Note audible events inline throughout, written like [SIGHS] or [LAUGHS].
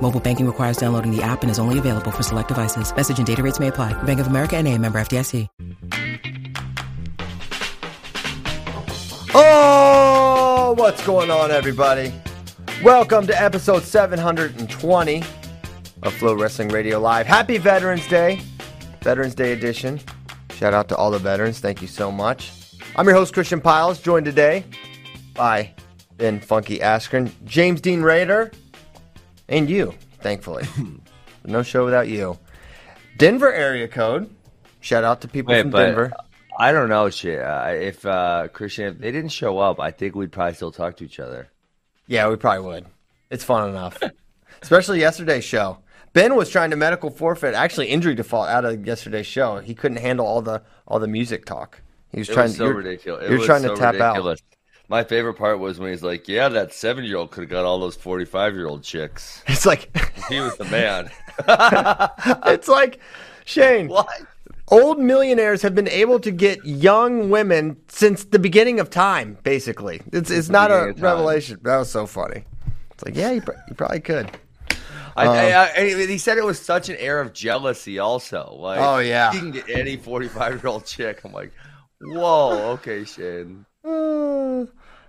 Mobile banking requires downloading the app and is only available for select devices. Message and data rates may apply. Bank of America and a member FDIC. Oh, what's going on, everybody? Welcome to episode 720 of FloWrestling Radio Live. Happy Veterans Day, Veterans Day edition. Shout out to all the veterans. Thank you so much. I'm your host, Christian Pyles, joined today by Ben Funky Askren, James Dean Raider, and you, thankfully. no show without you. Denver area code. Shout out to people Wait, from Denver. I don't know, shit. Uh, if uh, Christian, if they didn't show up, I think we'd probably still talk to each other. Yeah, we probably would. It's fun enough. Especially yesterday's show. Ben was trying to medical forfeit, actually injury default out of yesterday's show. He couldn't handle all the all the music talk. He was It trying was so you're, ridiculous. It You're was trying so to tap ridiculous. My favorite part was when he's like, "Yeah, that seven-year-old could have got all those forty-five-year-old chicks. It's like [LAUGHS] He was the man." [LAUGHS] it's like Shane. what? Old millionaires have been able to get young women since the beginning of time. Basically, it's it's not a beginning of time. revelation. That was so funny. It's like yeah, you, pr- you probably could. I, Um, I, I, he said it was such an air of jealousy. Also, like, Oh, yeah. he can get any forty-five-year-old chick. I'm like, whoa, okay, Shane.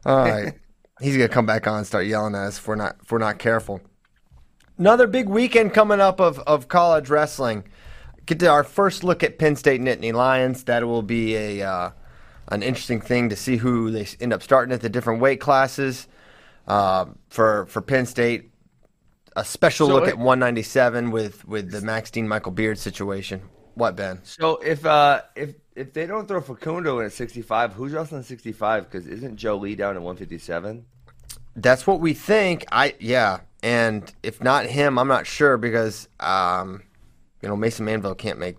Uh, all right. [LAUGHS] He's gonna come back on and start yelling at us if we're not if we're not careful. Another big weekend coming up of, of college wrestling. Get to our first look at Penn State Nittany Lions. That will be a uh, an interesting thing to see who they end up starting at the different weight classes. Uh, for for Penn State, a special So look it- at 197 with with the Max Dean Michael Beard situation. What Ben? So if uh if if they don't throw Facundo in at 65, who's wrestling at 65? Because isn't Joe Lee down at 157? That's what we think. I yeah, and if not him, I'm not sure because um, you know Mason Manville can't make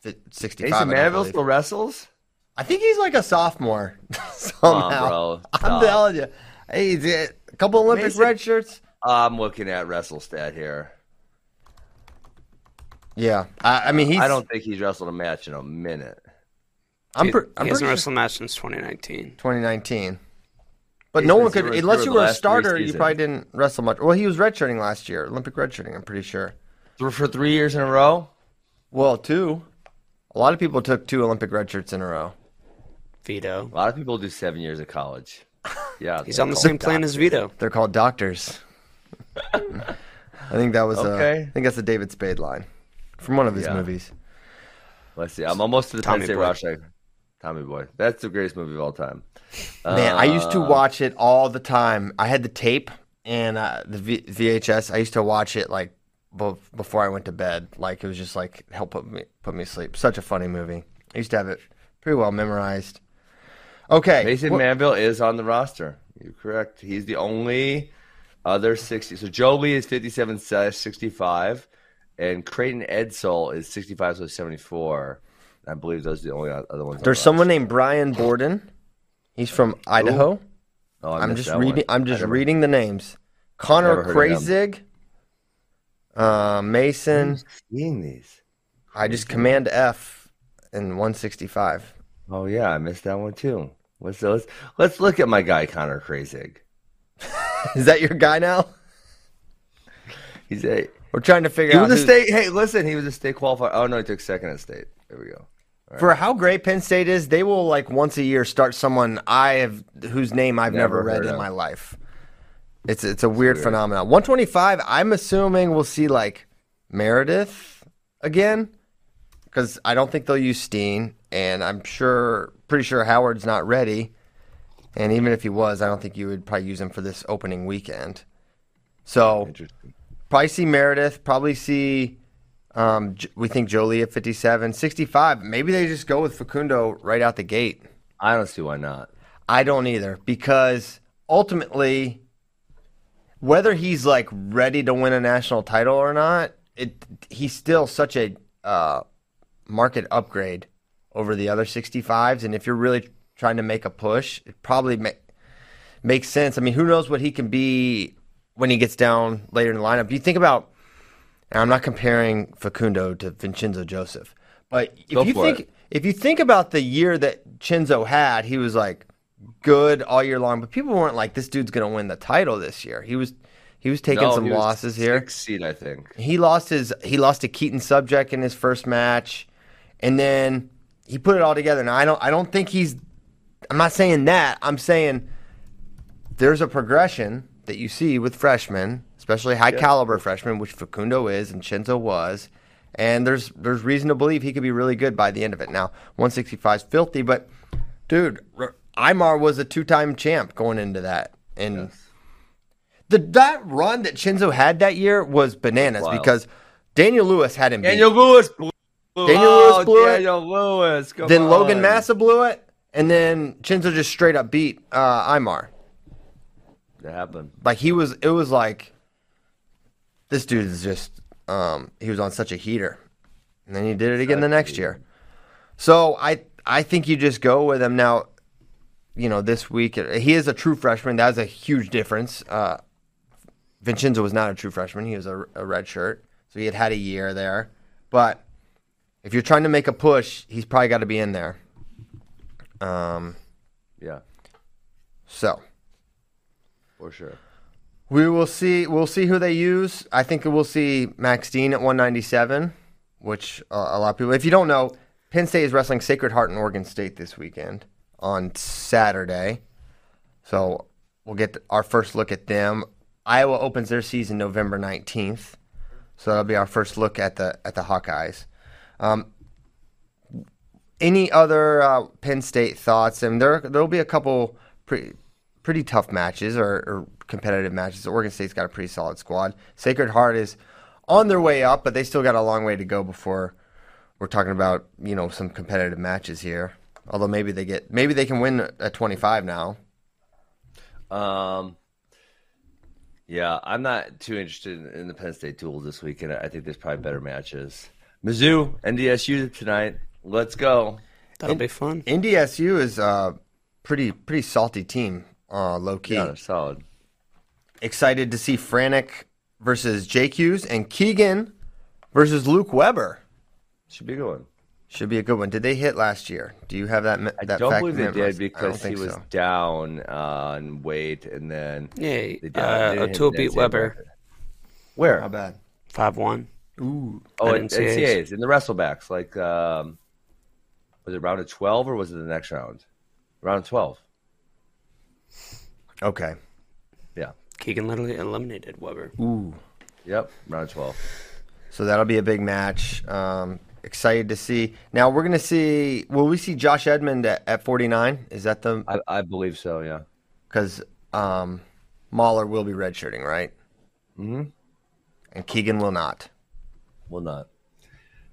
fi- 65. Mason Manville still wrestles? I think he's like a sophomore [LAUGHS] somehow. I'm telling you. Hey, he's a couple Olympic Mason- red shirts. I'm looking at WrestleStat here. Yeah, I, I mean he's. I don't think he's wrestled a match in a minute. I'm, He, pre- he I'm hasn't pretty wrestled a match since 2019. 2019. But He's no one could, zero unless you were a starter, you probably didn't wrestle much. Well, he was redshirting last year, Olympic redshirting. I'm pretty sure. For, for three years in a row? Well, two. A lot of people took two Olympic redshirts in a row. Vito. A lot of people do seven years of college. Yeah, He's on the called same plan doctors. as Vito. They're called doctors. [LAUGHS] I think that was. Uh, Okay. I think that's a David Spade line from one of his Yeah. movies. Let's see. I'm almost to the Tommy Penn State Boy. Rosh. Tommy Boy. That's the greatest movie of all time. Man, I used to Uh, watch it all the time. I had the tape and uh, the v- VHS. I used to watch it like be- before I went to bed. Like it was just like help put me put me sleep. Such a funny movie. I used to have it pretty well memorized. Okay, Mason wh- Manville is on the roster. You're correct. He's the only other 60. So Joe Lee is 57 slash 65, and Creighton Edsall is 65 slash 74. I believe those are the only other ones. there's the someone named Brian Borden. He's from Idaho. Oh, I I'm just reading. one. I'm just never- reading the names. Connor Krazig, uh, Mason. Seeing these. I just command F in 165. Oh yeah, I missed that one too. Let's let's let's look at my guy Connor Krasig. [LAUGHS] Is that your guy now? He's a We're trying to figure he out was a state. Hey, listen, he was a state qualifier. Oh no, he took second at state. There we go. for how great Penn State is. They will like once a year start someone I have whose name I've never, Never read in of. my life. It's it's a weird, phenomenon. 125. I'm assuming we'll see like Meredith again because I don't think they'll use Steen, and I'm sure, pretty sure Howard's not ready. And even if he was, I don't think you would probably use him for this opening weekend. So Interesting. Probably see Meredith, probably see um, we think Joe Lee at 57, 65. Maybe they just go with Facundo right out the gate. I don't see why not. I don't either because ultimately, whether he's like ready to win a national title or not, it he's still such a uh, market upgrade over the other 65s. And if you're really trying to make a push, it probably ma- makes sense. I mean, who knows what he can be when he gets down later in the lineup? You think about, and I'm not comparing Facundo to Vincenzo Joseph, but if Go you think it. if you think about the year that Cenzo had, he was like good all year long, but people weren't like this dude's going to win the title this year. He was he was taking No, some he was losses here. Sixth seed, I think. He lost his he lost to Keaton Subjeck in his first match, and then he put it all together. Now I don't I don't think he's. I'm not saying that. I'm saying there's a progression that you see with freshmen, especially high caliber freshmen, which Facundo is and Cenzo was, and there's there's reason to believe he could be really good by the end of it. Now 165 is filthy, but dude, Imar was a two time champ going into that, and the that run that Cenzo had that year was bananas Wild. because Daniel Lewis had him beat. Daniel Lewis blew. Daniel oh, Lewis blew it. Daniel Lewis. Come then Logan. Massa blew it, and then Cenzo just straight up beat uh, Imar. That happened. Like he was, it was like this dude is just um, he was on such a heater, and then he did it again the next year. So I I think you just go with him now. You know, this week he is a true freshman. That's a huge difference. Uh, Vincenzo was not a true freshman. He was a, a red shirt, so he had had a year there. But if you're trying to make a push, he's probably got to be in there. Um, Yeah, so for sure. we will see. We'll see who they use. I think we'll see Max Dean at 197, which uh, a lot of people. If you don't know, Penn State is wrestling Sacred Heart and Oregon State this weekend on Saturday. So we'll get our first look at them. Iowa opens their season November 19th, so that'll be our first look at the at the Hawkeyes. Um, any other uh, Penn State thoughts? And there there'll be a couple pretty pretty tough matches or, or competitive matches. Oregon State's got a pretty solid squad. Sacred Heart is on their way up, but they still got a long way to go before we're talking about you know some competitive matches here. Although maybe they get maybe they can win at 25 now. Um, yeah, I'm not too interested in, in the Penn State Duels this weekend. I think there's probably better matches. Mizzou, NDSU tonight. Let's go. That'll be fun. NDSU is a pretty pretty salty team, uh, low key. Yeah, solid. Excited to see Franek versus Jake Hughes and Keegan versus Luke Weber. Should be a good one. Should be a good one. Did they hit last year? Do you have that? me- I don't fact believe they did because he was so. down uh, weight, and then Yeah, they did- uh, O'Toole beat NCAA Weber bracket. Where? How bad? five one. Ooh. Oh, at at NCAAs. NCAAs in the wrestlebacks. Like, um, was it round of twelve or was it the next round? Round of twelve. Okay. Yeah. Keegan literally eliminated Weber. Ooh. Yep. Round twelve. So that'll be a big match. Um, excited to see. Now we're gonna see. Will we see Josh Edmond at, at 49? Is that the I, I believe so. Yeah. because um, Mauller will be redshirting, right? Mm-hmm. And Keegan will not. Will not.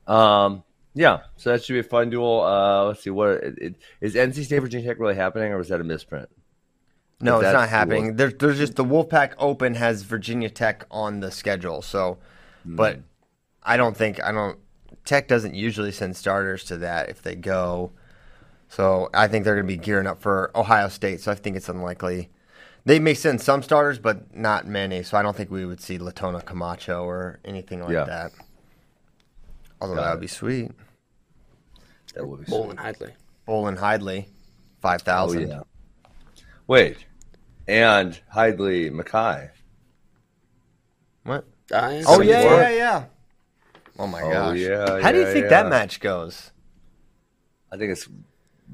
Um. Yeah. So that should be a fun duel. Uh. Let's see. What it, it, is NC State Virginia Tech really happening, or was that a misprint? No, it's not happening. one. There's there's just the Wolfpack Open has Virginia Tech on the schedule. So, Hmm. but I don't think I don't. Tech doesn't usually send starters to that if they go. So I think they're going to be gearing up for Ohio State. So I think it's unlikely. They may send some starters, but not many. So I don't think we would see Latona Camacho or anything like Yeah. that. Although Got that it. would be sweet. That would be Bolen Hidlay. Bolen Hidlay. five Oh thousand. yeah. Wait, and Hidlay Mekhi. What? I Oh yeah, 74? yeah, yeah. Oh my Oh, gosh. yeah, How do you yeah, think that match goes? I think it's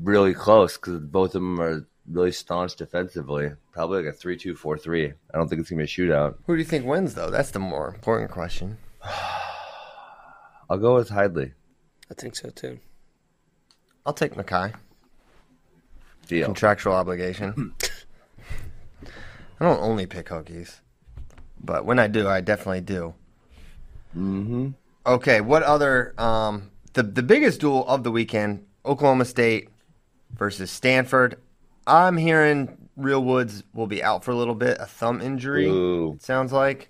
really close because both of them are really staunch defensively. Probably like a 3-2, 4-3. I don't think it's gonna be a shootout. Who do you think wins though? That's the more important question. [SIGHS] I'll go with Hidlay. I think so too. I'll take Mekhi. Deal. Contractual obligation. [CLEARS THROAT] I don't only pick Hokies, but when I do, I definitely do. Mm-hmm. Okay, what other um the the biggest duel of the weekend, Oklahoma State versus Stanford. I'm hearing Real Woods will be out for a little bit, a thumb injury. Ooh. It sounds like.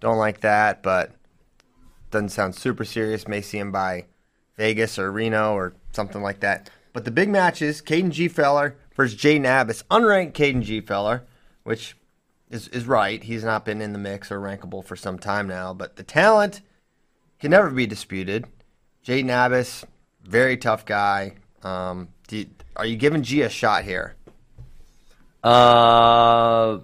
Don't like that, but doesn't sound super serious. May see him by Vegas or Reno or something like that. But the big match is Kaden Gfeller versus Jaden Abas, unranked Kaden Gfeller, which is is right. He's not been in the mix or rankable for some time now, but the talent can never be disputed. Jaden Abas, very tough guy. Um, do you- are you giving G a shot here? Uh,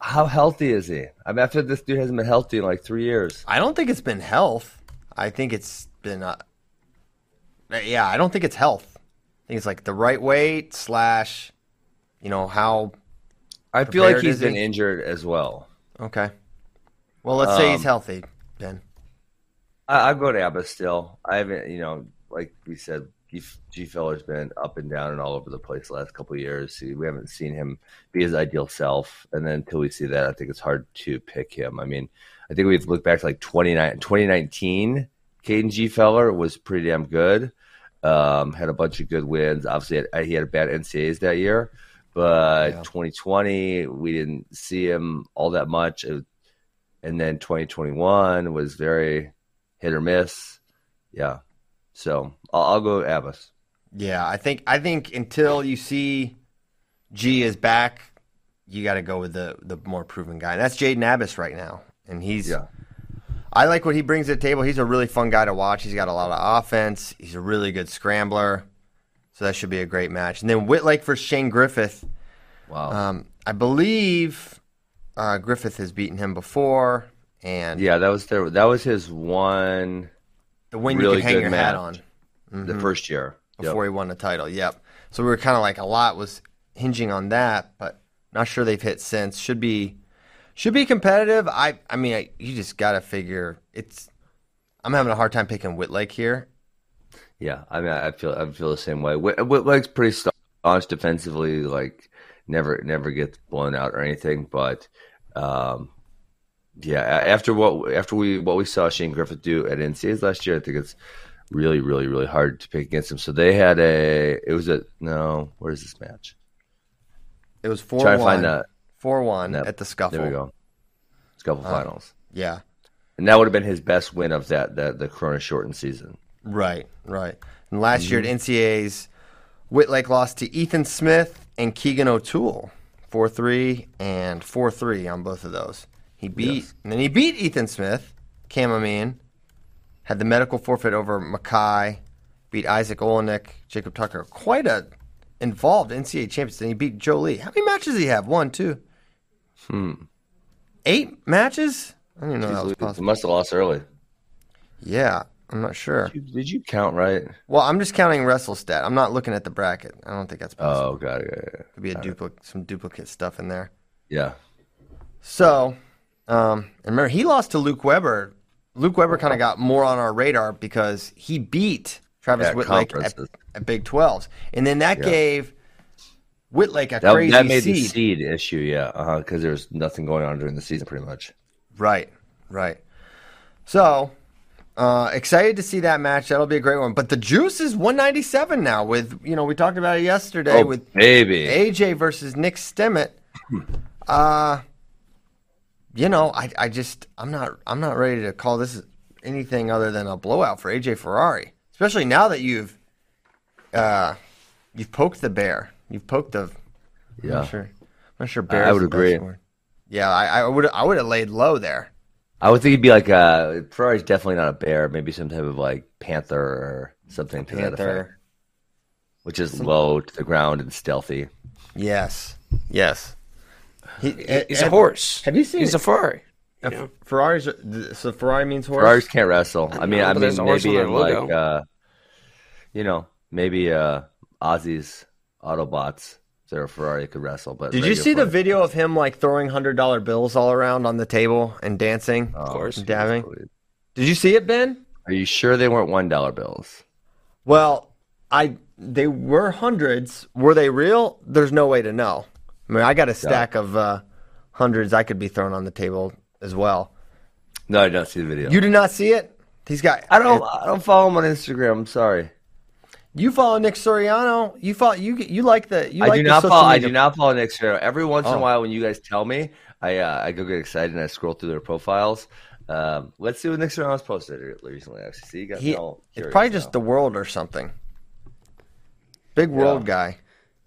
how healthy is he? I mean, I feel this dude hasn't been healthy in like three years. I don't think it's been health. I think it's been, uh, yeah, I don't think it's health. I think it's like the right weight slash, you know how. I feel like he's been he? injured as well. Okay. Well, let's say he's Um, healthy, Ben. I, I go to Abba still. I haven't, you know, like we said, G, Gfeller's been up and down and all over the place the last couple of years. We haven't seen him be his ideal self. And then until we see that, I think it's hard to pick him. I mean, I think we've looked back to like 29, 2019. Kaden Gfeller was pretty damn good. Um, had a bunch of good wins. Obviously, he had a bad NCAAs that year. But Yeah. 2020, we didn't see him all that much. And then 2021 was very hit or miss. Yeah. So I'll, I'll go Abas. Yeah, I think I think until you see G is back, you got to go with the the more proven guy. And that's Jaden Abas right now, and he's. Yeah. I like what he brings to the table. He's a really fun guy to watch. He's got a lot of offense. He's a really good scrambler, so that should be a great match. And then Wittlake versus Shane Griffith. Wow. Um, I believe uh, Griffith has beaten him before, and yeah, that was their that was his one the win really you can hang your hat on. the first year. Yep. before he won the title. Yep. So we were kind of like a lot was hinging on that, but not sure they've hit since. Should be should be competitive. I I mean, I, you just got to figure it's. I'm having a hard time picking Wittlake here. Yeah, I mean, I feel I feel the same way. Whit- Wittlake's pretty staunch defensively, like never never gets blown out or anything. But um, yeah, after what after we what we saw Shane Griffith do at NCAA's last year, I think it's really really really hard to pick against him. So they had a it was a no. Where's this match? It was four Try to one, find that. four one That- at the scuffle. There we go. Scuffle finals, Yeah. and that would have been his best win of that that the Corona shortened season. Right. Right. And last year at Mm-hmm. NCAA's, Wittlake lost to Ethan Smith and Keegan O'Toole, four three and four three on both of those. He beat Yes. and then he beat Ethan Smith, Cam Amine, had the medical forfeit over Mekhi, beat Isaac Olenek, Jacob Tucker. Quite a involved NCAA champions. And he beat Joe Lee. How many matches did he have? One, two, Hmm. eight matches? I didn't know that was He must have lost early. Yeah, I'm not sure. Did you, did you count right? Well, I'm just counting wrestle stat. I'm not looking at the bracket. I don't think that's possible. Oh, got it. got it. Could be a duplicate, some duplicate stuff in there. Yeah. So, um, and remember, he lost to Luke Weber. Luke Weber kind of got more on our radar because he beat Travis At Wittlake at, at Big 12s. And then that Yeah. gave Wittlake a That, crazy that made the seed. seed issue, yeah, because there's nothing going on during the season, pretty much. Right, right. So, uh, excited to see that match. That'll be a great one. But the juice is 197 now with, you know, we talked about it yesterday Oh, with baby. AJ versus Nick Stemmet. Uh you know, I I just I'm not I'm not ready to call this anything other than a blowout for AJ Ferrari. Especially now that you've uh you've poked the bear. You've poked the I'm Yeah. not sure. I'm not sure bear I would agree. Yeah, I, I would I would have laid low there. I would think it'd be like a Ferrari's definitely not a bear, maybe some type of like panther or something to that effect. Panther. which is low to the ground and stealthy. Yes, yes. He, He's a horse. have you seen He's it? a Ferrari. You Uh, know? Ferraris. So Ferrari means horse. Ferraris can't wrestle. I mean, know, I but mean, there's a horse maybe on in their like, uh, you know, maybe uh, Ozzy's Autobots. If Ferrari, could wrestle. But Did you regular see the Ferrari- video of him like throwing hundred dollar bills all around on the table and dancing, Oh, Of course. and dabbing? Did you see it, Ben? Are you sure they weren't one dollar bills? Well, I they were hundreds. Were they real? There's no way to know. I mean, I got a stack of uh, hundreds I could be throwing on the table as well. No, I did not see the video. You did not see it? He's got. I don't. I don't follow him on Instagram. I'm sorry. You follow Nick Suriano. You follow. You you like the. You I like do the not social follow. I do not follow Nick Sparrow. Every once in Oh. a while, when you guys tell me, I uh, I go get excited and I scroll through their profiles. Um, let's see what Nick Suriano's posted recently. Actually, see, you got He, me all it's probably now. just the world or something. Big world guy.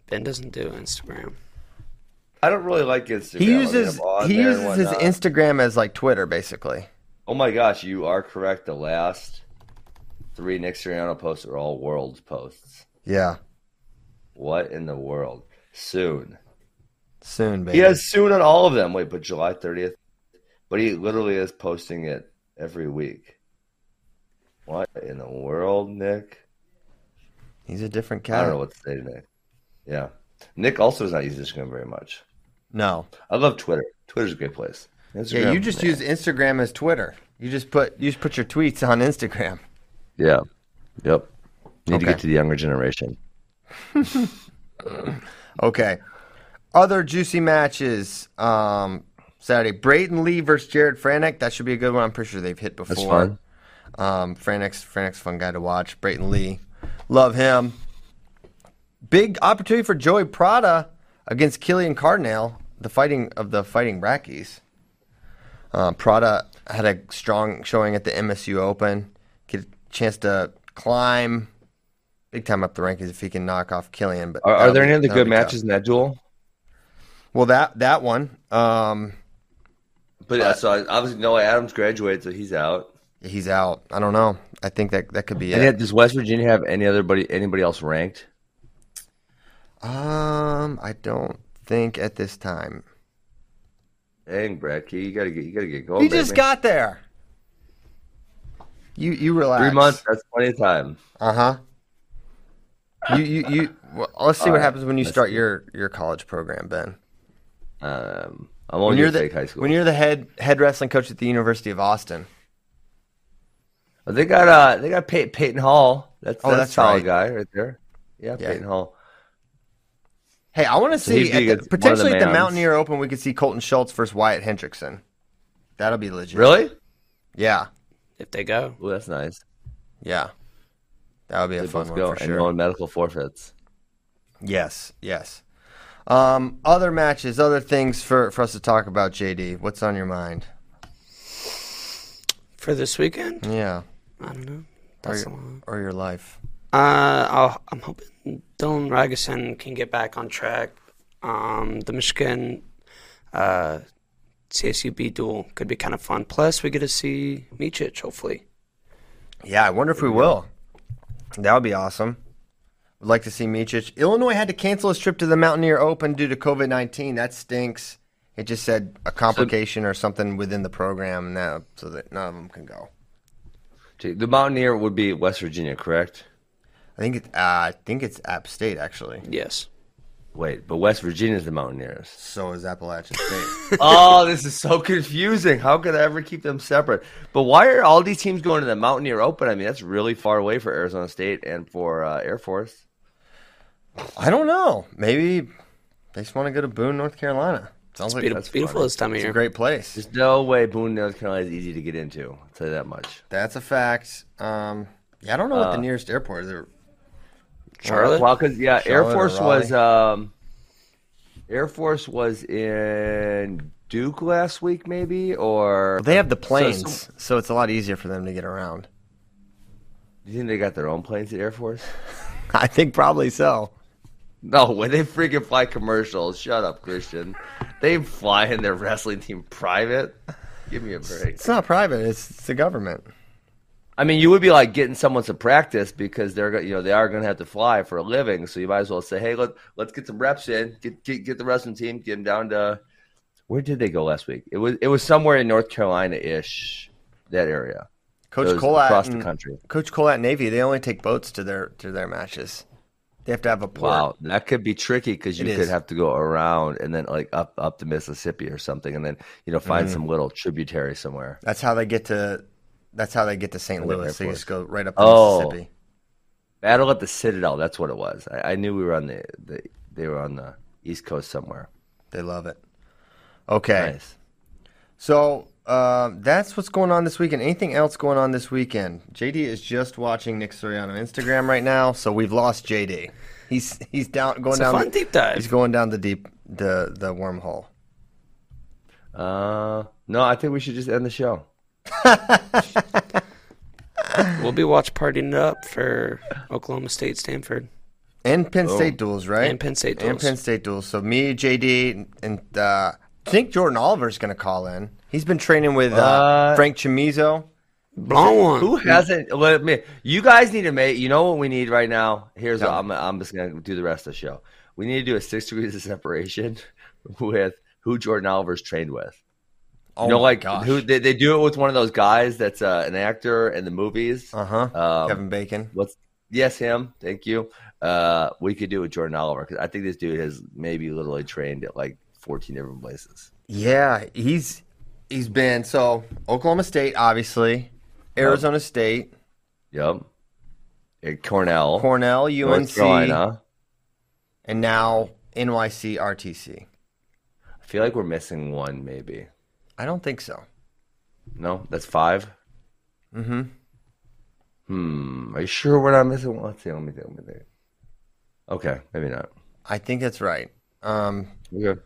Ben doesn't do Instagram. I don't really like Instagram. He uses I'm he uses his. Instagram as like Twitter, basically. Oh my gosh, you are correct. The last three Nick Suriano posts are all world posts. Yeah, What in the world? Soon. soon, baby. He has soon on all of them. Wait, but July 30th? But he literally is posting it every week. What in the world, Nick? He's a different cat. I don't know what to say to Nick. Yeah. Nick also does not use Instagram very much. No, I love Twitter. Twitter's a great place. Instagram, yeah, you just yeah. use Instagram as Twitter. You just put you just put your tweets on Instagram. Yeah. Yep. Need Okay. to get to the younger generation. [LAUGHS] Okay. Other juicy matches. Um, Saturday, Brayton Lee versus Jared Franek. That should be a good one. I'm pretty sure they've hit before. That's fun. Um, Franek's Franek's a fun guy to watch. Brayton Lee, love him. Big opportunity for Joey Prada against Killian Cardinale, the fighting of the fighting Rackies. Uh, Prada had a strong showing at the MSU Open. Get a chance to climb big time up the rankings if he can knock off Killian. But Are, are there be- any other that'll good be tough. matches in that duel? Well, that that one. Um, But uh, so I- obviously Noah Adams graduated, so he's out. he's out. I don't know. I think that that could be And it. does West Virginia have any other buddy, anybody else ranked? Um, I don't think at this time. Dang, Brad Key, you gotta get you gotta get going. He just baby. got there. You you relax. three months. That's plenty of time. Uh huh. You you you. Well, let's see what All right, happens when you let's start see. your your college program, Ben. Um, I'm When only you're the high school. when you're the head head wrestling coach at the University of Austin. They got uh they got Pey- Peyton Hall. That's Oh, that's, that's a solid right. guy right there. Yeah, Yeah. Peyton Hall. Hey, I want to So see at the, of the potentially at the. Mountaineer Open. We could see Colton Schultz versus Wyatt Hendrickson. That'll be legit. Really? Yeah, If they go, Well, that's nice. yeah. That would be a They fun one go for and sure. no medical forfeits. Yes, yes. Um, other matches, other things for, for us to talk about, JD. What's on your mind? for this weekend, Yeah, I don't know. or That's a your, lot. or your life. Uh, I'll, I'm hoping Dylan Ragusin can get back on track. Um, the Michigan uh, CSUB duel could be kind of fun. Plus, we get to see Michic, hopefully. Yeah, I wonder if we will. That would be awesome. Would like to see Michich. Illinois had to cancel his trip to the Mountaineer Open due to COVID nineteen. That stinks. It just said a complication or something within the program, and that so that none of them can go. Gee, The Mountaineer would be West Virginia, correct? I think it. Uh, I think it's App State actually. Yes. Wait, but West Virginia is the Mountaineers. So is Appalachian State. [LAUGHS] oh, this is so confusing. How could I ever keep them separate? But why are all these teams going to the Mountaineer Open? I mean, that's really far away for Arizona State and for uh, Air Force. I don't know. Maybe they just want to go to Boone, North Carolina. Sounds like Beautiful, that's beautiful this time of year. It's a great place. There's no way Boone, North Carolina is easy to get into. I'll tell you that much. That's a fact. Um, yeah, I don't know what Uh, the nearest airport is. There- Charlotte? Well, because yeah, Air Charlotte or Force was um, Air Force was in Duke last week, maybe, or They have the planes, so- so it's a lot easier for them to get around. Do you think they got their own planes at Air Force? [LAUGHS] I think probably so. No, when they freaking fly commercials, shut up, Christian. They fly in their wrestling team private. Give me a break. It's not private. It's, it's the government. I mean, you would be like getting someone to practice because they're you know they are going to have to fly for a living, so you might as well say, hey, let let's get some reps in, get get, get the the team, get them down to where did they go last week? It was it was somewhere in North Carolina ish, that area. Coach So Colat across the country. Coach Colat Navy, they only take boats to their to their matches. They have to have a port. Wow, that could be tricky because you It could is. have to go around and then like up up the Mississippi or something, and then you know Mm-hmm. find some little tributary somewhere. That's how they get to. That's how they get to St. The Louis. They just go right up the Oh. Mississippi. Battle at the Citadel. That's what it was. I, I knew we were on the, the they were on the East Coast somewhere. They love it. Okay, Nice. so um, that's what's going on this weekend. Anything else going on this weekend? JD is just watching Nick Suriano Instagram right now, so we've lost JD. He's he's down going It's down. fun deep dive. He's going down the deep the the wormhole. Uh, no, I think we should just end the show. [LAUGHS] We'll be watch partying up for Oklahoma State, Stanford. And Penn State duels, right? And Penn State duels. And. Penn State duels. So me, JD, and uh, I think Jordan Oliver's going to call in. He's been training with uh, Uh, Frank Chamizo. Blown one. Who hasn't? Let me. You guys need to make. You know what we need right now. Here's what I'm. I'm just gonna do the rest of the show. We need to do a six degrees of separation [LAUGHS] with who Jordan Oliver's trained with. Oh you know, like gosh. who they, they do it with one of those guys that's uh, an actor in the movies. Uh huh. Um, Kevin Bacon. What's yes, him. Thank you. Uh, we could do it with Jordan Oliver because I think this dude has maybe literally trained at like 14 different places. Yeah, he's he's been so Oklahoma State, obviously, Arizona State, Yep. At Cornell, Cornell, UNC, Carolina. and now NYC RTC. I feel like we're missing one, maybe. I don't think so. No, that's five. Mm-hmm. Hmm. Are you sure we're not missing one? Let's see. Let me think. Let me think. Okay, maybe not. I think that's right. Um, Okay.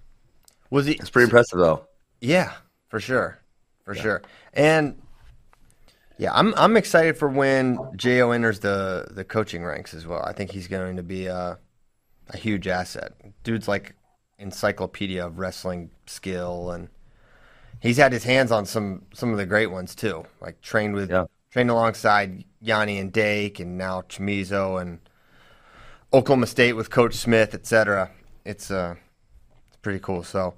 was he? It's pretty impressive, though. Yeah, for sure, for sure. And yeah, I'm I'm excited for when Jo enters the the coaching ranks as well. I think he's going to be a a huge asset. Dude's like encyclopedia of wrestling skill, and he's had his hands on some some of the great ones too. Like trained with Yeah. trained alongside Yianni and Dake, and now Chamizo and Oklahoma State with Coach Smith, etc. It's uh it's pretty cool. So.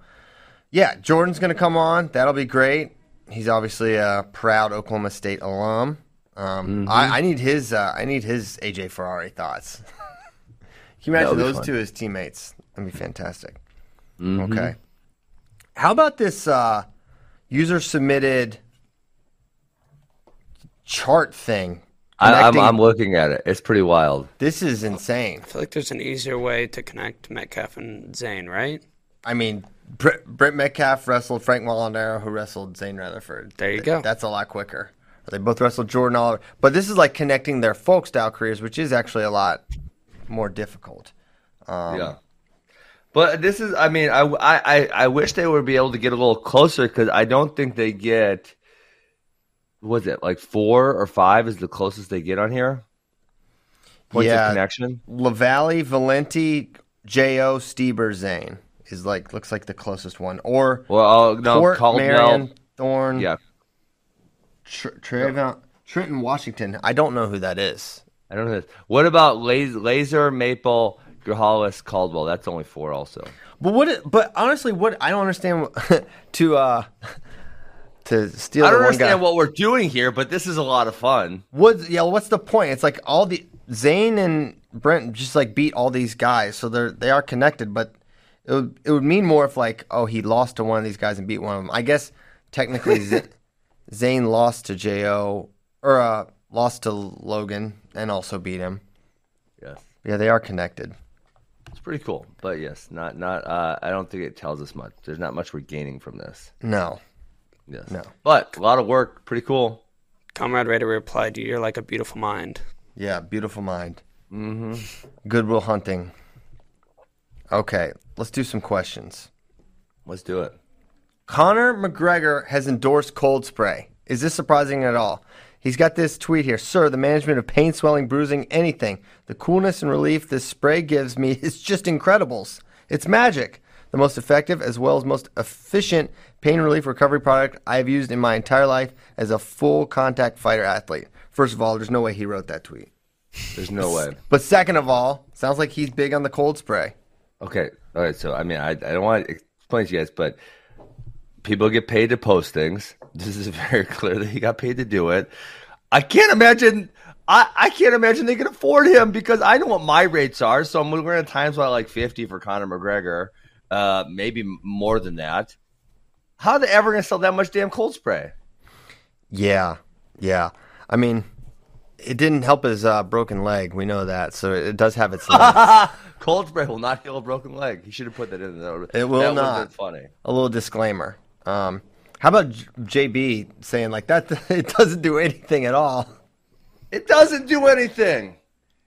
Yeah, Jordan's going to come on. That'll be great. He's obviously a proud Oklahoma State alum. Um, I, I need his. Uh, I need his AJ Ferrari thoughts. [LAUGHS] Can you imagine those fun. two as teammates? That'd be fantastic. Okay. How about this uh, user submitted chart thing? I, I'm, I'm looking at it. It's pretty wild. This is insane. I feel like there's an easier way to connect Metcalf and Zain, right? I mean, Brett, Brent Metcalf wrestled Frank Molinaro, who wrestled Zain Retherford. There you Th- go. That's a lot quicker. They both wrestled Jordan Oliver, but this is like connecting their folk style careers, which is actually a lot more difficult. Um, yeah. But this is, I mean, I, I, I- wish they would be able to get a little closer because I don't think they get, was it like four or five is the closest they get on here? Points Yeah. of connection? Lavalle, Valenti, Jo, Stieber, Zain is like looks like the closest one, or Well, I'll- no, Court, Caldwell. Marion, Thorne, Yeah. Tr- Trayvon- Trenton, Washington. I don't know who that is. I don't know. This. What about Laser Maple, Grahalis, Caldwell? That's only four also. But what? But honestly, what I don't understand [LAUGHS] to uh [LAUGHS] to steal. I don't one guy. understand what we're doing here, but this is a lot of fun. What? Yeah, what's the point? It's like all the Zain and Brent just like beat all these guys, so they're they are connected. But it would it would mean more if like oh he lost to one of these guys and beat one of them. I guess technically Z- [LAUGHS] Zain lost to Jo or uh, lost to Logan and also beat him. Yes. Yeah, they are connected. It's pretty cool, but yes, not not. Uh, I don't think it tells us much. There's not much we're gaining from this. No, Yes, No. but a lot of work. Pretty cool. Comrade Raider replied, "You're like a beautiful mind." yeah, beautiful mind. Mm-hmm. Goodwill Hunting. Okay, let's do some questions. Let's do it. Conor McGregor has endorsed cold spray. Is this surprising at all? He's got this tweet here. Sir, the management of pain, swelling, bruising, anything. The coolness and relief this spray gives me [LAUGHS] is just incredibles. It's magic. The most effective as well as most efficient pain relief recovery product I have used in my entire life as a full contact fighter athlete. First of all, there's no way he wrote that tweet. There's no way. But second of all, sounds like he's big on the cold spray. Okay. All right. So I mean, I, I don't want to explain to you guys, but people get paid to post things. This is [LAUGHS] very clear that he got paid to do it. I can't imagine. I, I can't imagine they can afford him because I know what my rates are. So I'm we're in times about like 50 for Conor McGregor, uh, maybe more than that. How are they ever going to sell that much damn cold spray? Yeah, yeah. I mean, it didn't help his uh, broken leg. We know that, so it does have its limits. [LAUGHS] cold spray will not heal a broken leg. He should have put that in there. It will that not. been funny. a little disclaimer. Um, how about JB saying like that? [LAUGHS] It doesn't do anything at all. It doesn't do anything.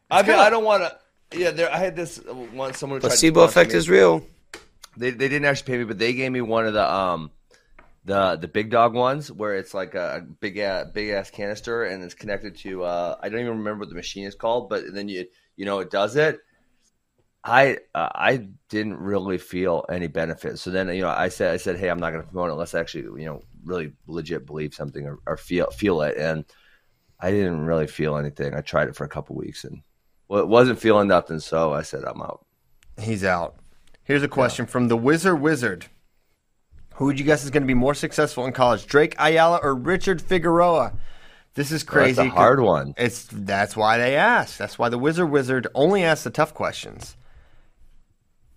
I mean, kinda- I don't want to. Yeah, there. I had this uh, one. Someone tried to Placebo sponsor effect me. is real. They they didn't actually pay me, but they gave me one of the um the the big dog ones where it's like a big ass, big ass canister and it's connected to uh I don't even remember what the machine is called, but then you you know it does it. I uh, I didn't really feel any benefit. So then you know I said I said hey I'm not going to promote it unless I actually you know really legit believe something or, or feel feel it and I didn't really feel anything. I tried it for a couple weeks and well, wasn't feeling nothing. So I said I'm out. He's out. Here's a question from the Wizard Wizard. Who would you guess is going to be more successful in college, Drake Ayala or Richard Figueroa? This is Well, that's crazy. a hard one. It's that's why they ask. That's why the Wizard Wizard only asks the tough questions,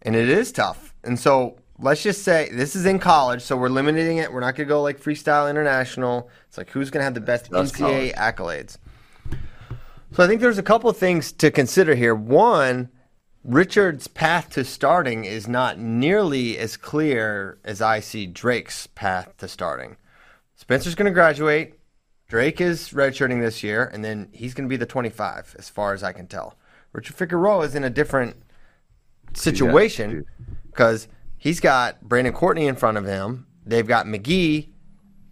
and it is tough. And so let's just say this is in college, so we're limiting it. We're not going to go like freestyle international. It's like who's going to have the best That's NCAA accolades. So I think there's a couple of things to consider here. One, Richard's path to starting is not nearly as clear as I see Drake's path to starting. Spencer's going to graduate. Drake is redshirting this year, and then he's going to be the 25, as far as I can tell. Richard Figueroa is in a different situation because he's got Brandon Courtney in front of him. They've got McGee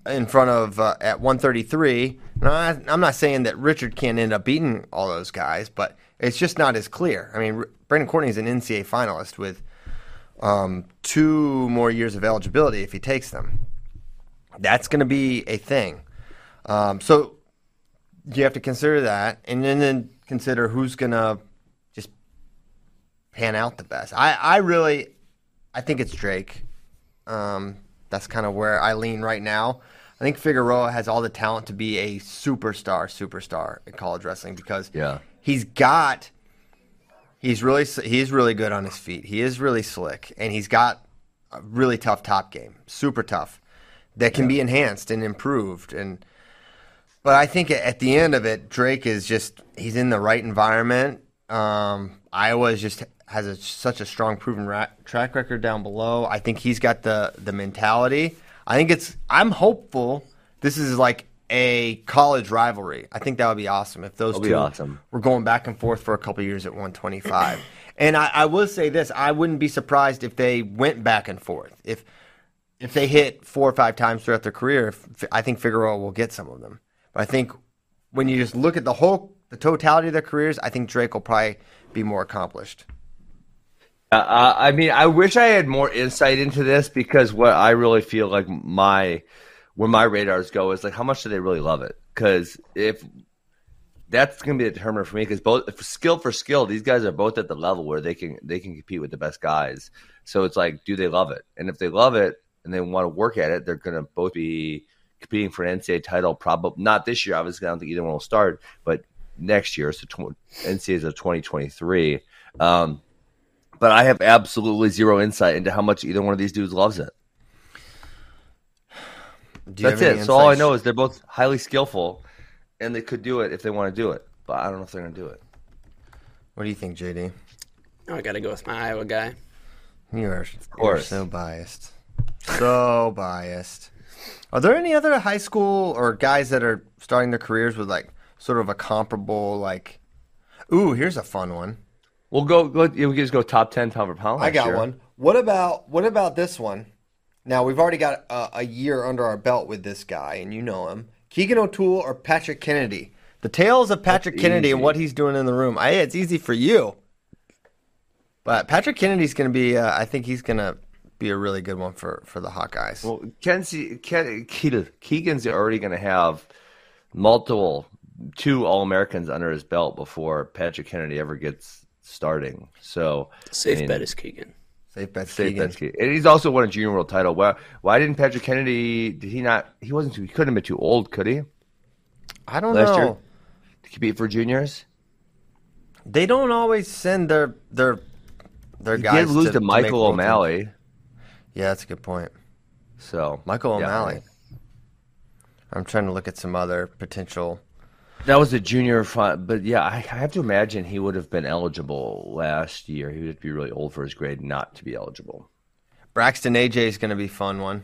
in front of uh, at 133. Now, I, I'm not saying that Richard can't end up beating all those guys, but it's just not as clear. I mean, R- Brandon Courtney is an NCAA finalist with um, two more years of eligibility if he takes them. That's going to be a thing. Um, so you have to consider that, and then, then consider who's going to pan out the best. I, I really, I think it's Drake. Um, that's kind of where I lean right now. I think Figueroa has all the talent to be a superstar, superstar in college wrestling because Yeah. he's got, he's really, he's really good on his feet. He is really slick, and he's got a really tough top game, super tough, that can be enhanced and improved. And but I think at the end of it, Drake is just he's in the right environment. Um, Iowa is just has a, such a strong proven ra- track record down below. I think he's got the the mentality. I think it's. I'm hopeful. This is like a college rivalry. I think that would be awesome if those That'd be two awesome. were going back and forth for a couple years at 125. and I, I will say this: I wouldn't be surprised if they went back and forth. If if they hit four or five times throughout their career, I think Figueroa will get some of them. But I think when you just look at the whole, the totality of their careers, I think Drake will probably be more accomplished. Uh, I mean, I wish I had more insight into this because what I really feel like my where my radars go is like how much do they really love it? Because if that's going to be a determinant for me, because both skill for skill, these guys are both at the level where they can they can compete with the best guys. So it's like, do they love it? And if they love it and they want to work at it, they're going to both be competing for an NCAA title. Probably not this year. Obviously, I don't think either one will start, but next year. So tw- NCAA's of twenty twenty three. Um, but I have absolutely zero insight into how much either one of these dudes loves it. Do you That's have it. any So all I know is they're both highly skillful, and they could do it if they want to do it. But I don't know if they're going to do it. What do you think, JD? Oh, I got to go with my Iowa guy. You are, you're course. so biased. So [LAUGHS] biased. Are there any other high school or guys that are starting their careers with like sort of a comparable like? Ooh, here's a fun one. We'll go. go we can just go top ten pound for pound. I got sure. one. What about what about this one? Now we've already got a, a year under our belt with this guy, and you know him, Keegan O'Toole or Patrick Kennedy. The tales of Patrick That's Kennedy and what he's doing in the room. I, it's easy for you, but Patrick Kennedy's going to be. Uh, I think he's going to be a really good one for for the Hawkeyes. Well, Kenzie, Ken, Keegan- Keegan's already going to have multiple two All Americans under his belt before Patrick Kennedy ever gets starting. So Safe I mean, bet is Keegan. Safe bet, Safe Keegan. bet's key. And he's also won a junior world title. Why, why didn't Patrick Kennedy? Did he not? He wasn't. Too, he couldn't have been too old, could he? I don't Last know. year? To compete for juniors, They don't always send their their their he guys did lose to, to, make Michael world teams. O'Malley. Yeah, that's a good point. So Michael yeah, O'Malley. I'm trying to look at some other potential. That was a junior front, but yeah, I, I have to imagine he would have been eligible last year. He would be really old for his grade not to be eligible. Braxton AJ is going to be fun one.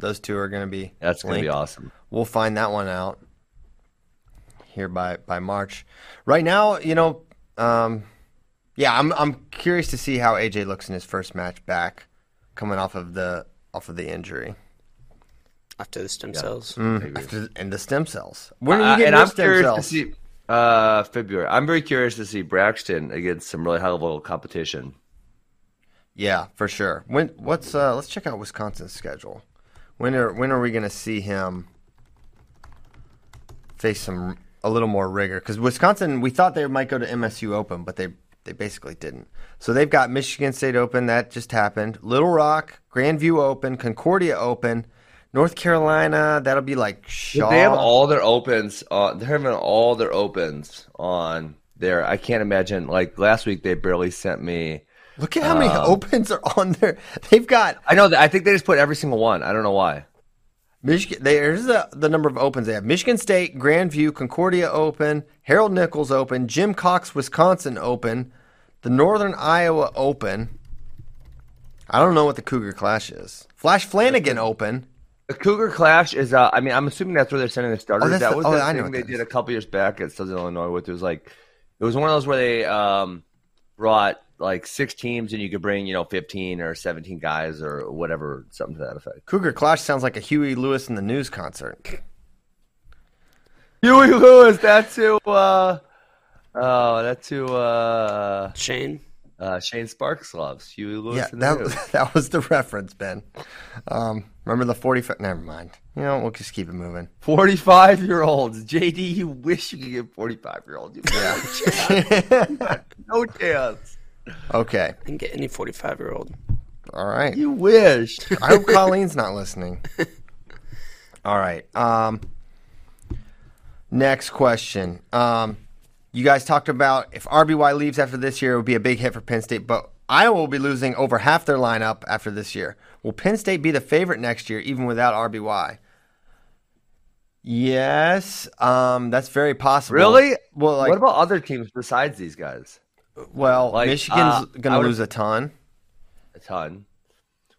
Those two are going to be. That's going to be awesome. We'll find that one out here by by March. Right now, you know, um, yeah, I'm I'm curious to see how AJ looks in his first match back, coming off of the off of the injury After the stem cells. After- and the stem cells. When are you Uh, getting and stem cells? to see uh, February. I'm very curious to see Braxton against some really high level competition. Yeah, for sure. When what's uh let's check out Wisconsin's schedule. When are when are we going to see him face some a little more rigor cuz Wisconsin we thought they might go to MSU Open, but they they basically didn't. So they've got Michigan State Open that just happened, Little Rock, Grandview Open, Concordia Open, North Carolina, that'll be like Shaw. They have all their opens. Uh, they're having all their opens on there. I can't imagine. Like last week, they barely sent me. Look at how many um, opens are on there. [LAUGHS] They've got I know. I think they just put every single one. I don't know why. Michigan. There's the, the number of opens they have: Michigan State, Grandview, Concordia Open, Harold Nichols Open, Jim Cox Wisconsin Open, the Northern Iowa Open. I don't know what the Cougar Clash is. Flash Flanagan Open. The Cougar Clash is. Uh, I mean, I'm assuming that's where they're sending the starters. that's that the- was oh, the I know thing what they did a couple years back at Southern Illinois. With it was like, it was one of those where they um, brought like six teams and you could bring you know 15 or 17 guys or whatever, something to that effect. Cougar Clash sounds like a Huey Lewis and the News concert. Huey Lewis. That's who. Uh, oh, that's who. Uh, Shane. Uh, Shane Sparks loves Huey Lewis. Yeah, in that [LAUGHS] that was the reference, Ben. Um, remember the forty? Never mind. You know, we'll just keep it moving. 45 year olds. JD, you wish you could get 45 year olds. Yeah. no chance. Okay. I can get any 45 year old. All right. You wish. I hope Colleen's not listening. [LAUGHS] All right. Um, next question. Um, you guys talked about if RBY leaves after this year, it would be a big hit for Penn State, but Iowa will be losing over half their lineup after this year. Will Penn State be the favorite next year, even without RBY? Yes, um, that's very possible. Really? Well, like, what about other teams besides these guys? well, like, Michigan's uh, going to lose a ton. A ton.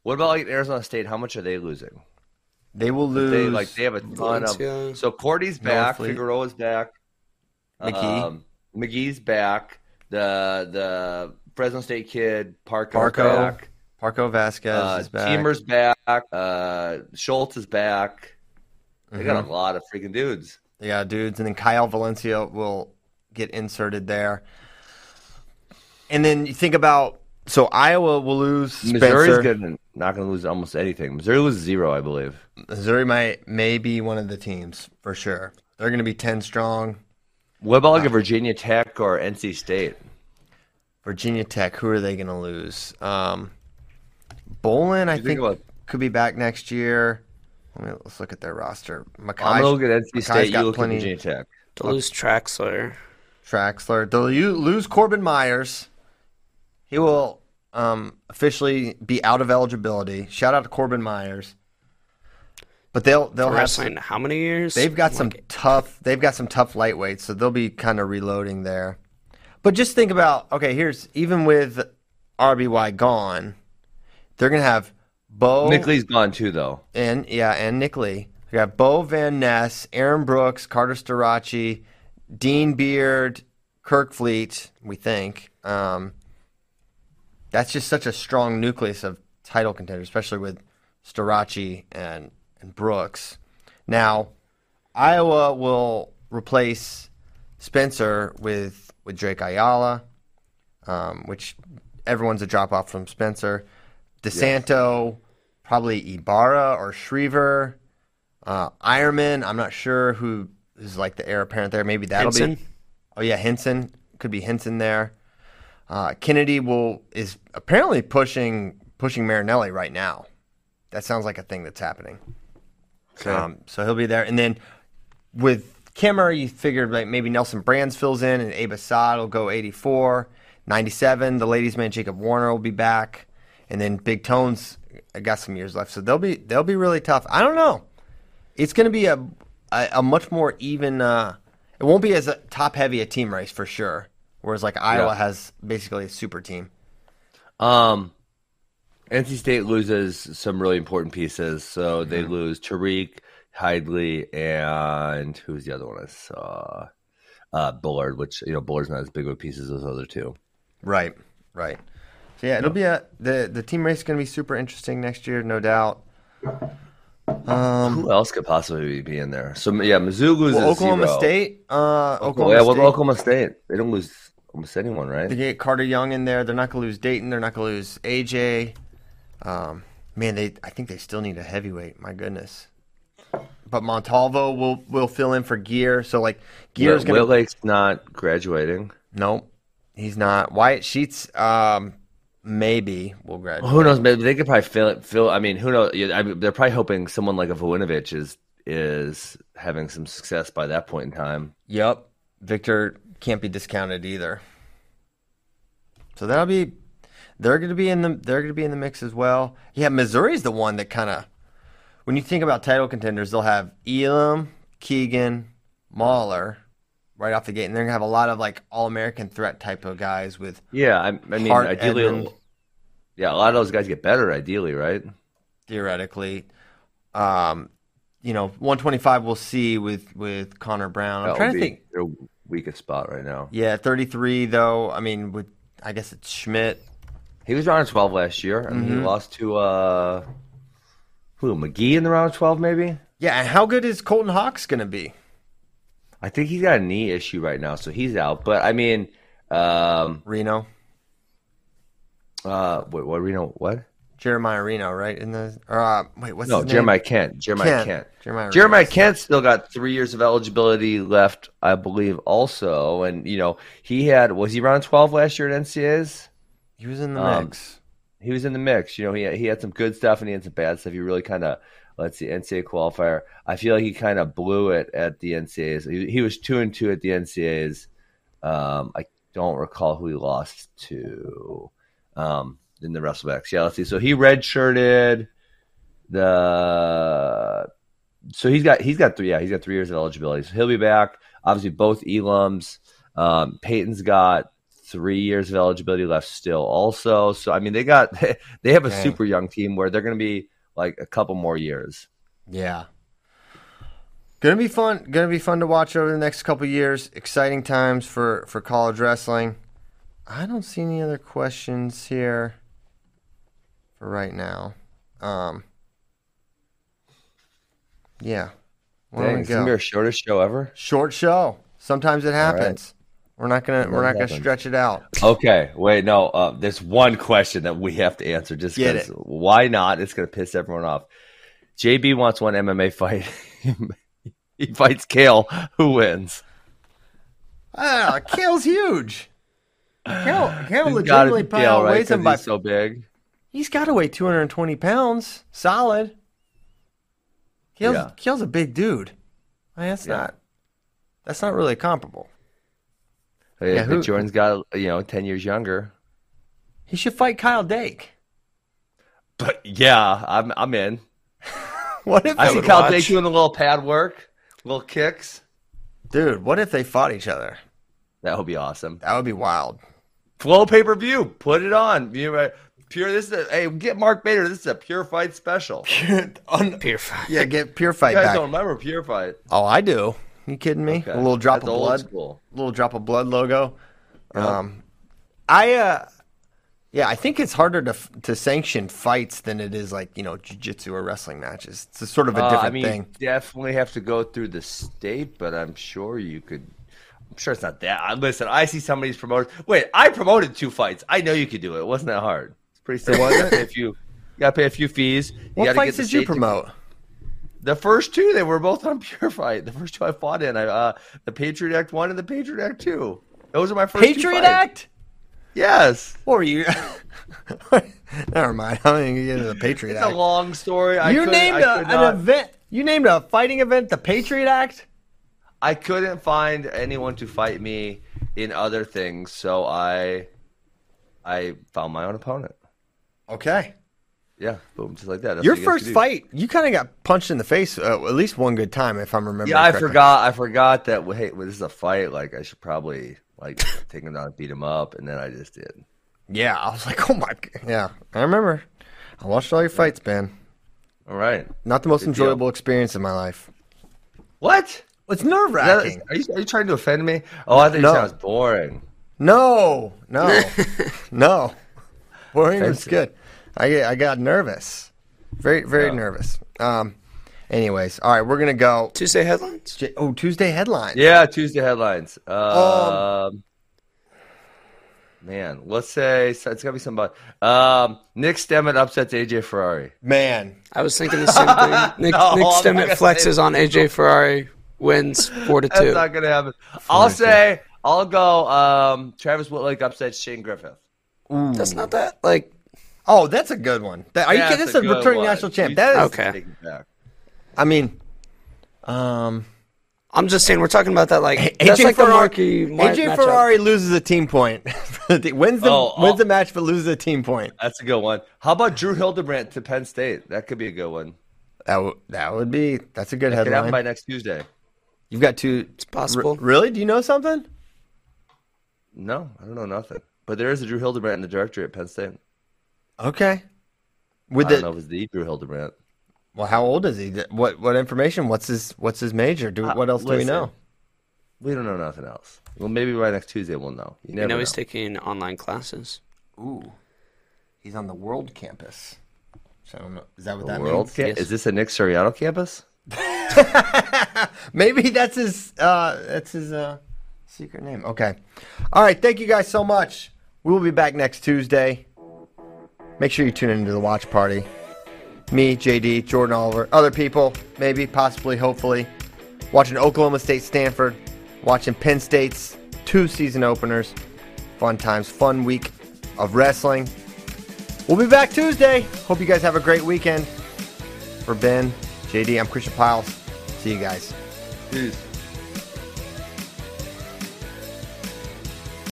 What about like Arizona State? How much are they losing? They will lose. They like they have a ton Valencia. of. So Cordy's back. Figueroa's back. McGee. Um, McGee's back. The the Fresno State kid Parco's Parco. back. Parco Vasquez Uh, is back. Teemer's back. Uh, Schultz is back. They Mm-hmm. got a lot of freaking dudes. Yeah, dudes, and then Kyle Valencia will get inserted there. And then you think about so Iowa will lose Spencer. Missouri's gonna, not going to lose almost anything. Missouri loses zero, I believe. Missouri might may be one of the teams for sure. They're going to be ten strong. What about like a Virginia Tech or NC State? Virginia Tech, who are they going to lose? Um, Bolen, I think think, about- could be back next year. Let me, let's look at their roster. Mackay, I'm going to look at NC Mackay's State. You look plenty- at Virginia Tech. To lose Traxler. Traxler. They'll u- lose Corbin Myers. He will um, officially be out of eligibility. Shout out to Corbin Myers. But they'll they'll For have wrestling how many years? they've got some Like, tough they've got some tough lightweights, so they'll be kind of reloading there. But just think about okay, here's even with RBY gone, they're gonna have Bo Nick Lee's gone too, though. and yeah, and Nick Lee. We got Bo Van Ness, Aaron Brooks, Carter Starocci, Dean Beard, Kerkvliet. We think um, that's just such a strong nucleus of title contenders, especially with Starocci and and Brooks. Now, Iowa will replace Spencer with with Drake Ayala, um, which everyone's a drop off from Spencer. DeSanto, probably Ibarra or Shriver. Uh, Eierman, I'm not sure who is like the heir apparent there. Maybe that'll Henson? be. Oh yeah, Henson could be Henson there. Uh, Kennedy will is apparently pushing pushing Marinelli right now. That sounds like a thing that's happening. Um, so he'll be there, and then with Kimmer, you figured like maybe Nelson Brands fills in, and Abe Assad will go 84, 97. The ladies' man Jacob Warner will be back, and then Big Tones got some years left, so they'll be they'll be really tough. I don't know. It's going to be a, a a much more even. Uh, it won't be as a top heavy a team race for sure. Whereas like Iowa Yeah. has basically a super team. Um, NC State loses some really important pieces. So they Mm-hmm. lose Tariq, Hidlay, and who's the other one I saw? Uh, Bullard, which you know Bullard's not as big of a piece as those other two. Right, right. So yeah, it'll be a the the team race is going to be super interesting next year, no doubt. Um, Who else could possibly be in there? So yeah, Mizzou loses well, Oklahoma zero. State, uh, Oklahoma yeah, well, State. Oklahoma State. They don't lose almost anyone, right? They get Carter Young in there. They're not going to lose Dayton. They're not going to lose AJ. Um, man, they I think they still need a heavyweight. My goodness. But Montalvo will will fill in for Gear. So like Gear's Yeah, going to Lake's not graduating. Nope, he's not. Wyatt Sheets, um, maybe will graduate. Who knows? Maybe they could probably fill it. Fill. I mean, who knows? I mean, they're probably hoping someone like a Voinovich is is having some success by that point in time. Yep. Victor can't be discounted either. So that'll be they're gonna be in the they're gonna be in the mix as well. Yeah, Missouri's the one that kinda when you think about title contenders, they'll have Elam, Keegan, Mauller right off the gate, and they're gonna have a lot of like all American threat type of guys with Yeah, I, I mean, Hart, ideally, Edmond. yeah, a lot of those guys get better. Ideally, right? theoretically. Um, you know, 125 we'll see with with Connor Brown. I'm That trying to think. their weakest spot right now. Yeah, 33 though. I mean, with I guess it's Schmidt. He was round twelve last year, and Mm-hmm. he lost to uh, who McGee in the round twelve, maybe. Yeah, and how good is Colton Hawks going to be? I think he's got a knee issue right now, so he's out. But I mean, um, Reno, uh, wait, what Reno? What? Jeremiah Reno, right? In the or, uh, wait, what's No, his name? Jeremiah Kent. Jeremiah Kent. Kent. Jeremiah Jeremiah. Kent still got three years of eligibility left, I believe, also. And you know, he had was he round twelve last year at NCAAs? He was in the Um, mix. He was in the mix. You know, he he had some good stuff and he had some bad stuff. He really kind of let's see NCAA qualifier. I feel like he kind of blew it at the NCAAs. He, he was two and two at the NCAAs. Um, I don't recall who he lost to um, in the wrestlebacks. Yeah, let's see. So he redshirted the. So he's got he's got three yeah he's got three years of eligibility. So he'll be back. Obviously, both Elams. Um, Peyton's got three years of eligibility left still. Also, so I mean they got [LAUGHS] they have a Dang. super young team where they're going to be like a couple more years. Yeah. Gonna be fun. Gonna be fun to watch over the next couple years. Exciting times for for college wrestling. I don't see any other questions here for right now. Um. Yeah. Dang, it's gonna be our shortest show ever. Short show. Sometimes it happens. We're not gonna we're not gonna stretch it out. Okay, wait, no. Uh, there's one question that we have to answer. Just Get because. it. Why not? It's going to piss everyone off. JB wants one MMA fight. [LAUGHS] he fights Kale. Who wins? Ah, Kale's huge. Kale, Kale legitimately probably Kale, right? outweighs him by. he's so big. He's got to weigh 220 pounds, solid. Kale's, Yeah. Kale's a big dude. I mean, that's Yeah. not. That's not really comparable. Hey, Yeah, who- Jordan's got you know ten years younger. He should fight Kyle Dake. But yeah, I'm I'm in. [LAUGHS] What if, I see Kyle watch. Dake doing a little pad work, little kicks. dude? What if they fought each other? That would be awesome. That would be wild. Flow pay per view. Put it on. You know, pure. This is a, hey, get Mark Bader. This is a pure fight special. [LAUGHS] Un- Pure fight. yeah, get pure fight You guys back. don't remember pure fight? Oh, I do. You kidding me? Okay. A little drop That's of blood. school. little drop of blood logo. Um, I uh, yeah, I think it's harder to to sanction fights than it is like you know jujitsu or wrestling matches. It's a sort of a Uh, different I mean, thing. definitely have to go through the state, but I'm sure you could. I'm sure it's not that. I- Listen, I see somebody's promoted. Wait, I promoted two fights. I know you could do it. It wasn't that hard. It's pretty simple. if You gotta pay a few, you gotta pay a few fees. You What fights get the did you state to- promote? The first two, they were both on Pure Fight. The first two I fought in, I, uh, the Patriot Act one and the Patriot Act two. Those are my first. Patriot. Act? Yes. What were you? [LAUGHS] Never mind. I'm even get into the Patriot Act. It's a long story. I you named I a, could an not- event. You named a fighting event the Patriot Act. I couldn't find anyone to fight me in other things, so I, I found my own opponent. Okay. Yeah, boom, just like that. That's Your you first fight, you kind of got punched in the face uh, at least one good time, if I'm remembering. Yeah, I forgot. I forgot that. Hey, well, this is a fight. Like I should probably like take him down and beat him up, and then I just did. Yeah, I was like, [LAUGHS] oh my. Yeah, I remember. I watched all your fights, man. All right. Not the most Good deal. enjoyable experience in my life. What? It's nerve Is wracking. are you are you trying to offend me? Oh, I think No. you said I was boring. No, no, [LAUGHS] no. Boring Offensive. good. I I got nervous, very very Yeah. nervous. Um. Anyways, all right, we're gonna go. Tuesday headlines. J- Oh, Tuesday headlines. Yeah, Tuesday headlines. Um, man, let's say so it's gotta be somebody. Um, Nick Stemmet upsets AJ Ferrari. Man, I was thinking the same thing. [LAUGHS] Nick, No, Nick I'm Stemmet flexes on AJ Ferrari, wins four to [LAUGHS] two. That's not gonna happen. I'll say I'll go. Um, Travis Wittlake upsets Shane Griffith. That's not that like Oh, that's a good one. That, are you That's kidding? This a is a returning one. national champ. That is. Okay. take it. I mean, um, I'm just saying we're talking about that like AJ that's like the Ferrari. marquee AJ matchup. Ferrari loses a team point. [LAUGHS] wins the Oh, wins oh. the match, but loses a team point. That's a good one. How about Drew Hildebrandt to Penn State? That could be a good one. That w- that would be. That's a good headline. Could happen by next Tuesday. You've got two. It's possible. really? Do you know something? No, I don't know nothing. But there is a Drew Hildebrandt in the directory at Penn State. Okay. With I don't know if it's the Drew Hildebrandt. well, how old is he? What what information? What's his what's his major? Do Uh, what else do we know? We don't know nothing else. Well, maybe by next Tuesday we'll know. You You never know know. he's taking online classes. Ooh, he's on the world campus. So I don't know. Is that what that World means? Ca- Yes. Is this a Nick Suriano campus? [LAUGHS] Maybe that's his uh that's his uh secret name. Okay. All right, thank you guys so much. We will be back next Tuesday. Make sure you tune into the watch party. Me, JD, Jordan Oliver, other people, maybe, possibly, hopefully. Watching Oklahoma State Stanford, watching Penn State's two season openers. Fun times, fun week of wrestling. We'll be back Tuesday. Hope you guys have a great weekend. For Ben, JD, I'm Christian Pyles. See you guys. Peace.